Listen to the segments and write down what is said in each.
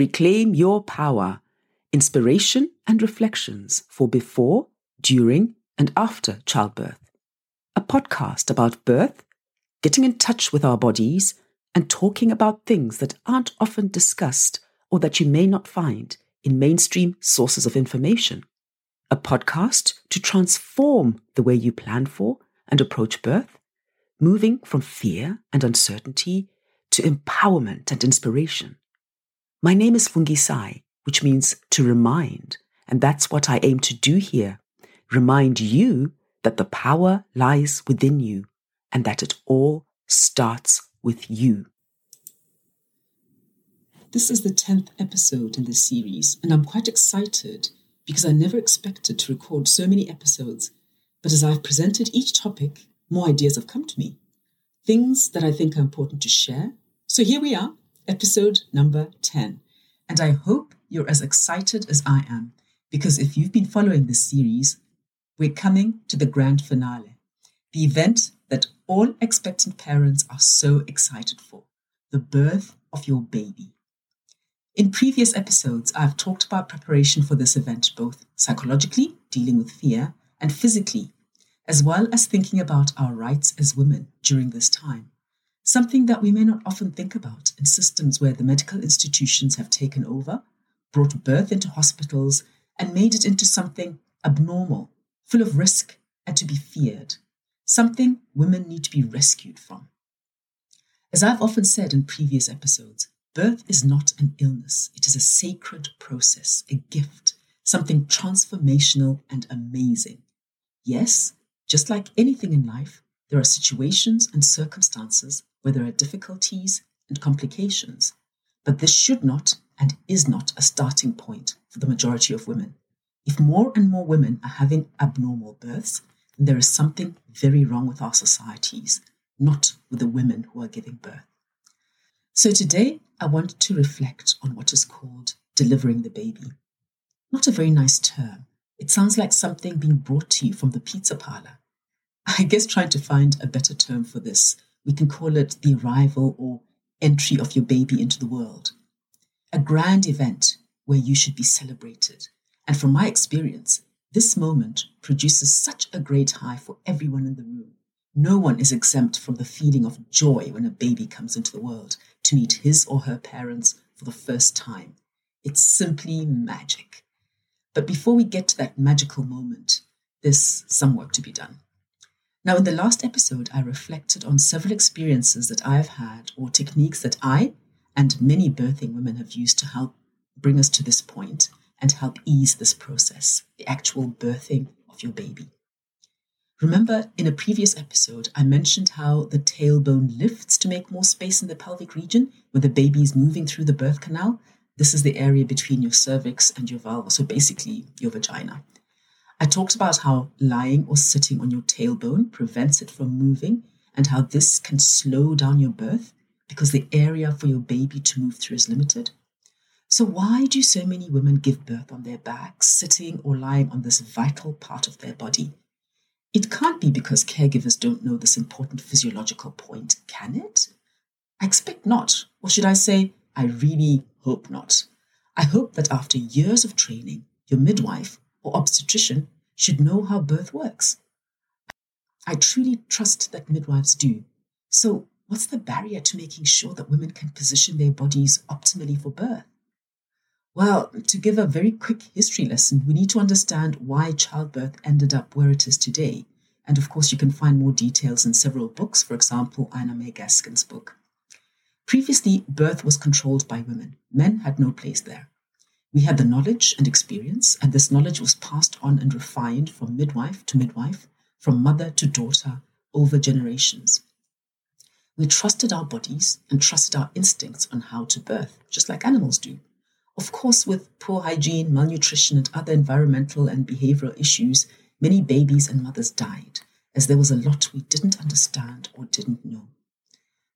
Reclaim Your Power Inspiration and Reflections for Before, During, and After Childbirth. A podcast about birth, getting in touch with our bodies, and talking about things that aren't often discussed or that you may not find in mainstream sources of information. A podcast to transform the way you plan for and approach birth, moving from fear and uncertainty to empowerment and inspiration. My name is Fungisai, which means to remind, and that's what I aim to do here. Remind you that the power lies within you and that it all starts with you. This is the 10th episode in this series, and I'm quite excited because I never expected to record so many episodes. But as I've presented each topic, more ideas have come to me. Things that I think are important to share. So here we are, episode number 10. And I hope you're as excited as I am, because if you've been following this series, we're coming to the grand finale, the event that all expectant parents are so excited for the birth of your baby. In previous episodes, I've talked about preparation for this event, both psychologically, dealing with fear, and physically, as well as thinking about our rights as women during this time something that we may not often think about in systems where the medical institutions have taken over, brought birth into hospitals, and made it into something abnormal, full of risk, and to be feared, something women need to be rescued from. As I've often said in previous episodes, birth is not an illness, it is a sacred process, a gift, something transformational and amazing. Yes, just like anything in life, there are situations and circumstances where there are difficulties and complications, but this should not and is not a starting point for the majority of women. If more and more women are having abnormal births, then there is something very wrong with our societies, not with the women who are giving birth. So today, I want to reflect on what is called delivering the baby. Not a very nice term. It sounds like something being brought to you from the pizza parlor. I guess trying to find a better term for this we can call it the arrival or entry of your baby into the world. A grand event where you should be celebrated. And from my experience, this moment produces such a great high for everyone in the room. No one is exempt from the feeling of joy when a baby comes into the world to meet his or her parents for the first time. It's simply magic. But before we get to that magical moment, there's some work to be done. Now, in the last episode, I reflected on several experiences that I have had or techniques that I and many birthing women have used to help bring us to this point and help ease this process, the actual birthing of your baby. Remember, in a previous episode, I mentioned how the tailbone lifts to make more space in the pelvic region where the baby is moving through the birth canal. This is the area between your cervix and your vulva, so basically your vagina. I talked about how lying or sitting on your tailbone prevents it from moving and how this can slow down your birth because the area for your baby to move through is limited. So, why do so many women give birth on their backs, sitting or lying on this vital part of their body? It can't be because caregivers don't know this important physiological point, can it? I expect not. Or should I say, I really hope not. I hope that after years of training, your midwife or obstetrician should know how birth works. I truly trust that midwives do. So, what's the barrier to making sure that women can position their bodies optimally for birth? Well, to give a very quick history lesson, we need to understand why childbirth ended up where it is today. And of course, you can find more details in several books, for example, Ina May Gaskin's book. Previously, birth was controlled by women. Men had no place there. We had the knowledge and experience, and this knowledge was passed on and refined from midwife to midwife, from mother to daughter, over generations. We trusted our bodies and trusted our instincts on how to birth, just like animals do. Of course, with poor hygiene, malnutrition, and other environmental and behavioral issues, many babies and mothers died, as there was a lot we didn't understand or didn't know.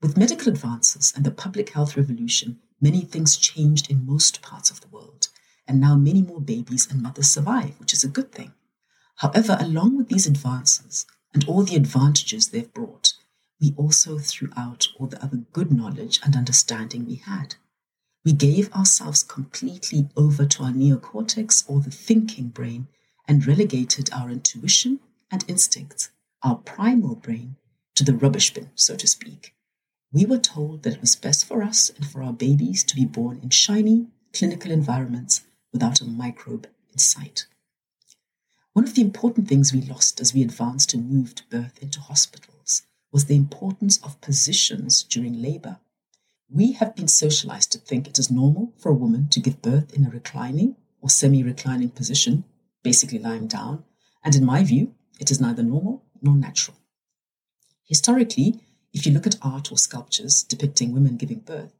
With medical advances and the public health revolution, many things changed in most parts of the world, and now many more babies and mothers survive, which is a good thing. However, along with these advances and all the advantages they've brought, we also threw out all the other good knowledge and understanding we had. We gave ourselves completely over to our neocortex or the thinking brain and relegated our intuition and instincts, our primal brain, to the rubbish bin, so to speak. We were told that it was best for us and for our babies to be born in shiny, clinical environments without a microbe in sight. One of the important things we lost as we advanced and moved birth into hospitals was the importance of positions during labor. We have been socialized to think it is normal for a woman to give birth in a reclining or semi reclining position, basically lying down, and in my view, it is neither normal nor natural. Historically, if you look at art or sculptures depicting women giving birth,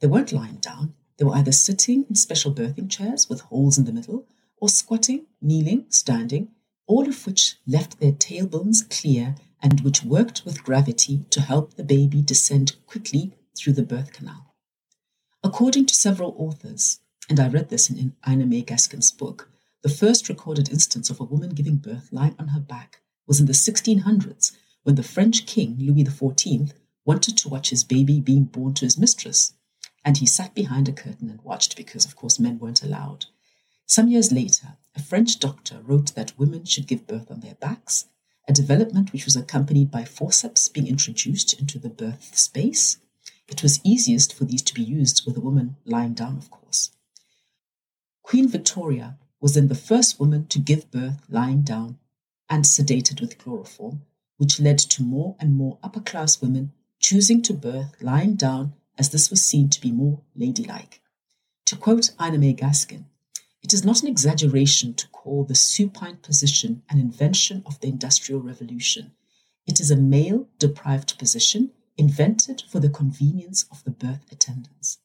they weren't lying down, they were either sitting in special birthing chairs with holes in the middle or squatting, kneeling, standing, all of which left their tailbones clear and which worked with gravity to help the baby descend quickly through the birth canal. According to several authors, and I read this in Ina May Gaskin's book, the first recorded instance of a woman giving birth lying on her back was in the 1600s when the French king, Louis XIV, wanted to watch his baby being born to his mistress. And he sat behind a curtain and watched because, of course, men weren't allowed. Some years later, a French doctor wrote that women should give birth on their backs, a development which was accompanied by forceps being introduced into the birth space. It was easiest for these to be used with a woman lying down, of course. Queen Victoria was then the first woman to give birth lying down and sedated with chloroform, which led to more and more upper class women choosing to birth lying down as this was seen to be more ladylike. To quote Ina May Gaskin, it is not an exaggeration to call the supine position an invention of the Industrial Revolution. It is a male deprived position invented for the convenience of the birth attendants.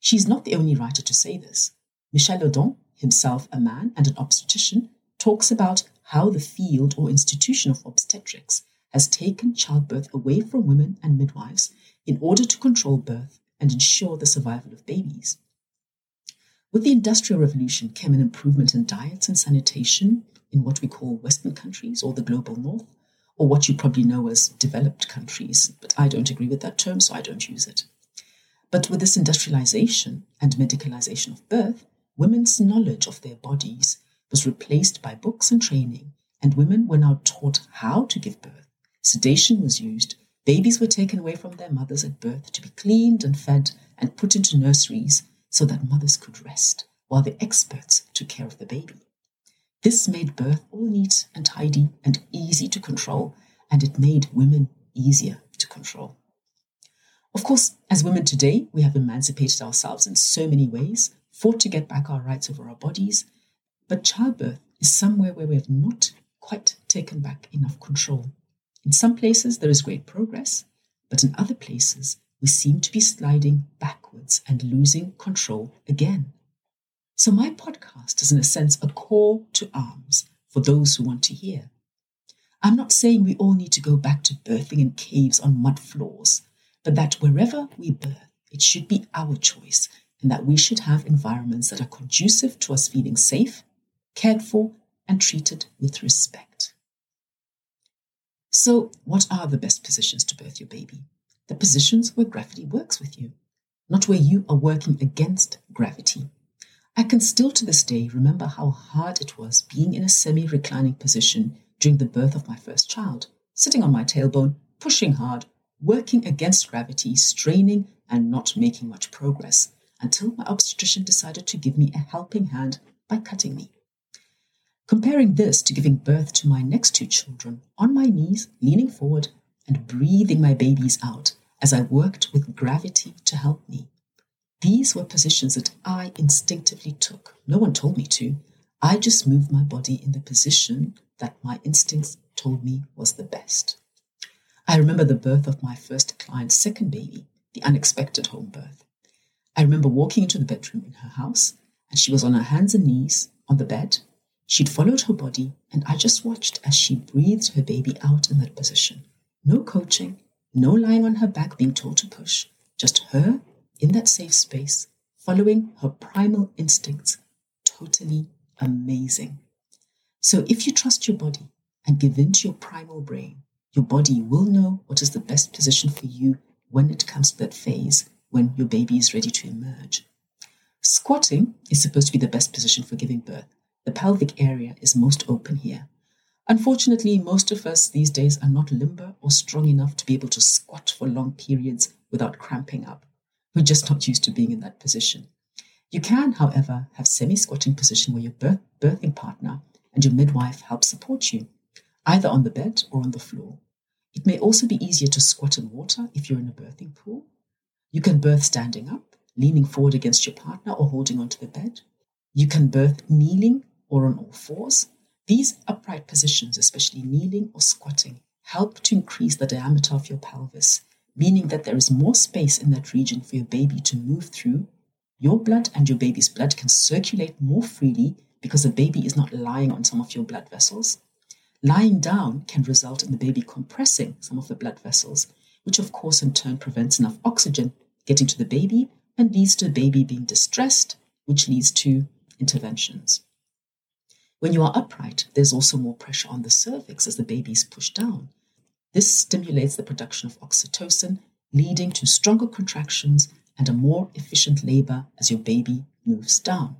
She is not the only writer to say this. Michel Odent, himself a man and an obstetrician, talks about how the field or institution of obstetrics has taken childbirth away from women and midwives in order to control birth and ensure the survival of babies. With the Industrial Revolution came an improvement in diets and sanitation in what we call Western countries or the global north, or what you probably know as developed countries, but I don't agree with that term, so I don't use it. But with this industrialization and medicalization of birth, women's knowledge of their bodies was replaced by books and training, and women were now taught how to give birth. Sedation was used, babies were taken away from their mothers at birth to be cleaned and fed and put into nurseries so that mothers could rest while the experts took care of the baby. This made birth all neat and tidy and easy to control, and it made women easier to control. Of course, as women today, we have emancipated ourselves in so many ways, fought to get back our rights over our bodies, but childbirth is somewhere where we have not quite taken back enough control. In some places, there is great progress, but in other places, we seem to be sliding backwards and losing control again. So, my podcast is, in a sense, a call to arms for those who want to hear. I'm not saying we all need to go back to birthing in caves on mud floors, but that wherever we birth, it should be our choice and that we should have environments that are conducive to us feeling safe, cared for, and treated with respect. So, what are the best positions to birth your baby? the positions where gravity works with you, not where you are working against gravity. I can still to this day remember how hard it was being in a semi reclining position during the birth of my first child, sitting on my tailbone, pushing hard, working against gravity, straining, and not making much progress until my obstetrician decided to give me a helping hand by cutting me. Comparing this to giving birth to my next two children on my knees, leaning forward, and breathing my babies out as I worked with gravity to help me. These were positions that I instinctively took. No one told me to. I just moved my body in the position that my instincts told me was the best. I remember the birth of my first client's second baby, the unexpected home birth. I remember walking into the bedroom in her house, and she was on her hands and knees on the bed. She'd followed her body, and I just watched as she breathed her baby out in that position. No coaching, no lying on her back being told to push, just her in that safe space, following her primal instincts. Totally amazing. So if you trust your body and give in to your primal brain, your body will know what is the best position for you when it comes to that phase when your baby is ready to emerge. Squatting is supposed to be the best position for giving birth. The pelvic area is most open here. Unfortunately, most of us these days are not limber or strong enough to be able to squat for long periods without cramping up. We're just not used to being in that position. You can, however, have semi-squatting position where your birth, birthing partner and your midwife help support you, either on the bed or on the floor. It may also be easier to squat in water if you're in a birthing pool. You can birth standing up, leaning forward against your partner or holding onto the bed. You can birth kneeling or on all fours. These upright positions, especially kneeling or squatting, help to increase the diameter of your pelvis, meaning that there is more space in that region for your baby to move through. Your blood and your baby's blood can circulate more freely because the baby is not lying on some of your blood vessels. Lying down can result in the baby compressing some of the blood vessels, which of course in turn prevents enough oxygen getting to the baby and leads to the baby being distressed, which leads to interventions. When you are upright, there's also more pressure on the cervix as the baby is pushed down. This stimulates the production of oxytocin, leading to stronger contractions and a more efficient labor as your baby moves down.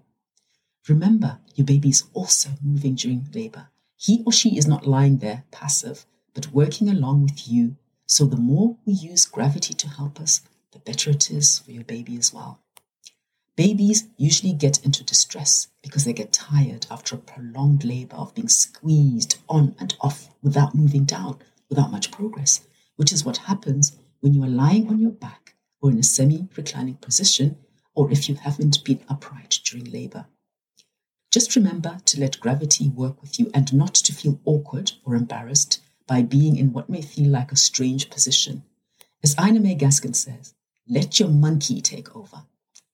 Remember, your baby is also moving during labor. He or she is not lying there passive, but working along with you. So the more we use gravity to help us, the better it is for your baby as well. Babies usually get into distress because they get tired after a prolonged labor of being squeezed on and off without moving down, without much progress, which is what happens when you are lying on your back or in a semi reclining position, or if you haven't been upright during labor. Just remember to let gravity work with you and not to feel awkward or embarrassed by being in what may feel like a strange position. As Ina May Gaskin says, let your monkey take over.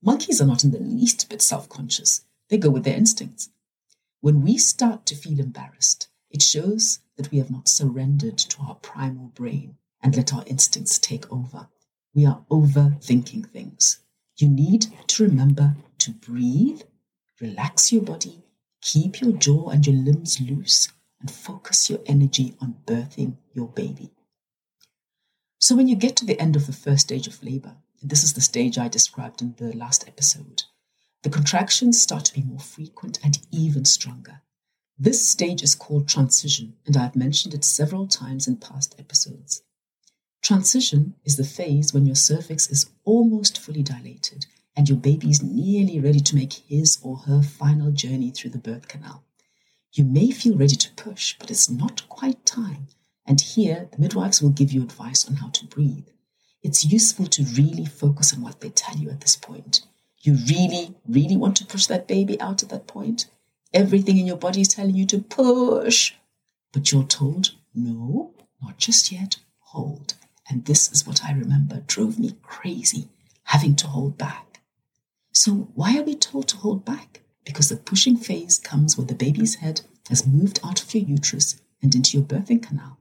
Monkeys are not in the least bit self conscious, they go with their instincts. When we start to feel embarrassed, it shows that we have not surrendered to our primal brain and let our instincts take over. We are overthinking things. You need to remember to breathe, relax your body, keep your jaw and your limbs loose, and focus your energy on birthing your baby. So, when you get to the end of the first stage of labor, this is the stage I described in the last episode. The contractions start to be more frequent and even stronger. This stage is called transition, and I've mentioned it several times in past episodes. Transition is the phase when your cervix is almost fully dilated and your baby is nearly ready to make his or her final journey through the birth canal. You may feel ready to push, but it's not quite time. And here, the midwives will give you advice on how to breathe it's useful to really focus on what they tell you at this point. You really, really want to push that baby out at that point. Everything in your body is telling you to push, but you're told, no, not just yet, hold. And this is what I remember drove me crazy, having to hold back. So, why are we told to hold back? Because the pushing phase comes when the baby's head has moved out of your uterus and into your birthing canal.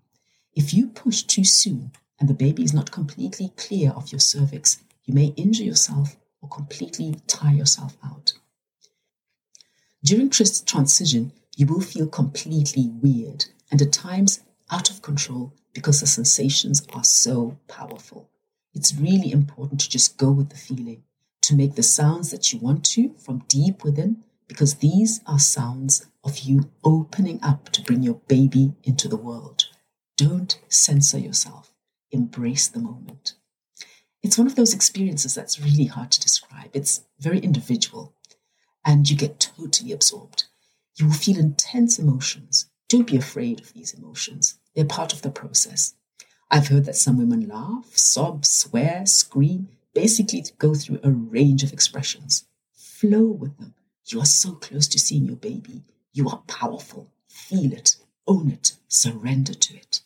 If you push too soon, and the baby is not completely clear of your cervix, you may injure yourself or completely tire yourself out. During transition, you will feel completely weird and at times out of control because the sensations are so powerful. It's really important to just go with the feeling, to make the sounds that you want to from deep within, because these are sounds of you opening up to bring your baby into the world. Don't censor yourself embrace the moment. It's one of those experiences that's really hard to describe. It's very individual, and you get totally absorbed. You will feel intense emotions. Don't be afraid of these emotions, they're part of the process. I've heard that some women laugh, sob, swear, scream, basically go through a range of expressions. Flow with them. You are so close to seeing your baby. You are powerful. Feel it, own it, surrender to it.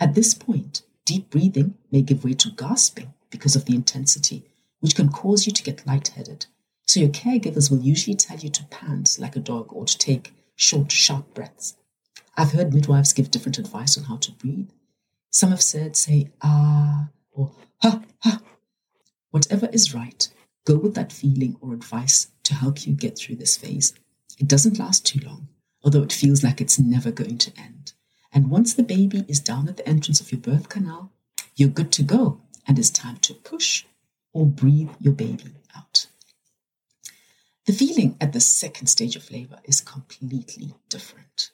At this point, Deep breathing may give way to gasping because of the intensity, which can cause you to get lightheaded. So your caregivers will usually tell you to pant like a dog or to take short, sharp breaths. I've heard midwives give different advice on how to breathe. Some have said, say, ah, or ha, ha. Whatever is right, go with that feeling or advice to help you get through this phase. It doesn't last too long, although it feels like it's never going to end. And once the baby is down at the entrance of your birth canal, you're good to go and it's time to push or breathe your baby out. The feeling at the second stage of labor is completely different.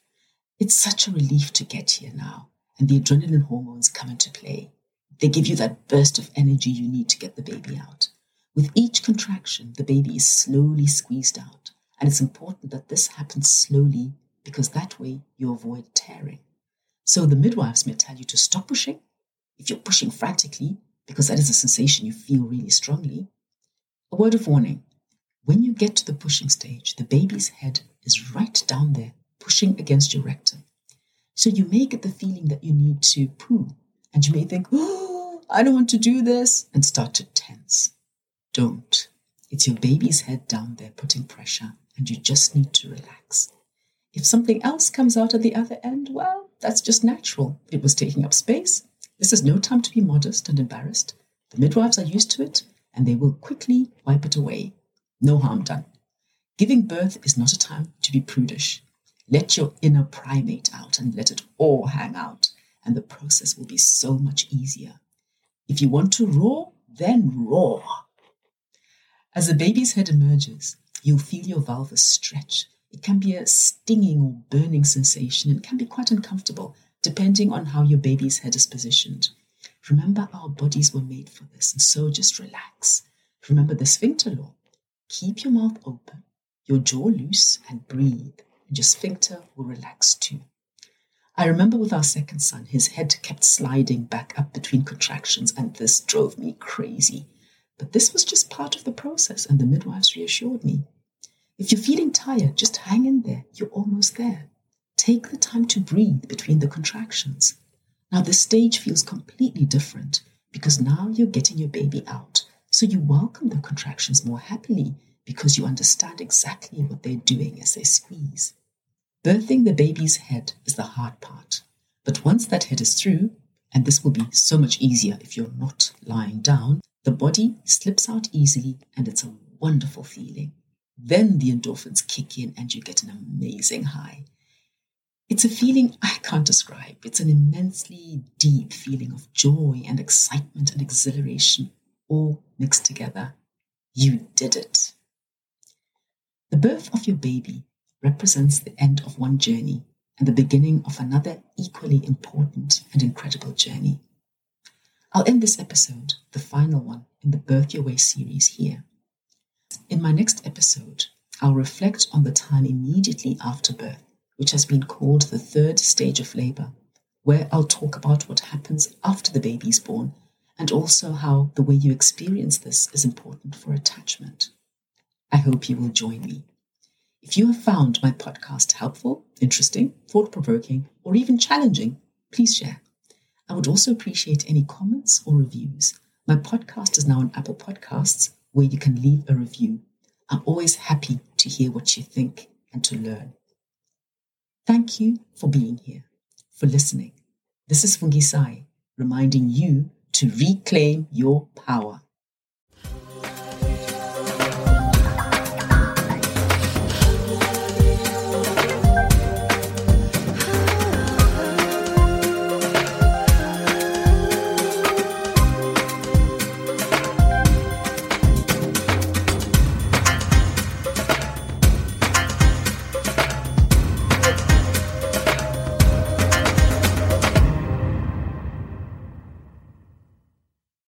It's such a relief to get here now, and the adrenaline hormones come into play. They give you that burst of energy you need to get the baby out. With each contraction, the baby is slowly squeezed out, and it's important that this happens slowly because that way you avoid tearing. So the midwives may tell you to stop pushing if you're pushing frantically, because that is a sensation you feel really strongly. A word of warning when you get to the pushing stage, the baby's head is right down there, pushing against your rectum. So you may get the feeling that you need to poo, and you may think, oh, I don't want to do this, and start to tense. Don't. It's your baby's head down there putting pressure, and you just need to relax. If something else comes out at the other end, well, that's just natural. It was taking up space. This is no time to be modest and embarrassed. The midwives are used to it, and they will quickly wipe it away no harm done. Giving birth is not a time to be prudish. Let your inner primate out and let it all hang out, and the process will be so much easier. If you want to roar, then roar. As the baby's head emerges, you'll feel your vulva stretch. It can be a stinging or burning sensation and can be quite uncomfortable depending on how your baby's head is positioned. Remember, our bodies were made for this, and so just relax. Remember the sphincter law. Keep your mouth open, your jaw loose, and breathe, and your sphincter will relax too. I remember with our second son, his head kept sliding back up between contractions, and this drove me crazy. But this was just part of the process, and the midwives reassured me. If you're feeling tired, just hang in there. You're almost there. Take the time to breathe between the contractions. Now, the stage feels completely different because now you're getting your baby out so you welcome the contractions more happily because you understand exactly what they're doing as they squeeze. Birthing the baby's head is the hard part. But once that head is through, and this will be so much easier if you're not lying down, the body slips out easily and it's a wonderful feeling. Then the endorphins kick in and you get an amazing high. It's a feeling I can't describe. It's an immensely deep feeling of joy and excitement and exhilaration all mixed together. You did it. The birth of your baby represents the end of one journey and the beginning of another equally important and incredible journey. I'll end this episode, the final one in the Birth Your Way series, here. In my next episode, I'll reflect on the time immediately after birth, which has been called the third stage of labor, where I'll talk about what happens after the baby is born and also how the way you experience this is important for attachment. I hope you will join me. If you have found my podcast helpful, interesting, thought provoking, or even challenging, please share. I would also appreciate any comments or reviews. My podcast is now on Apple Podcasts where you can leave a review. I'm always happy to hear what you think and to learn. Thank you for being here, for listening. This is Fungisai reminding you to reclaim your power.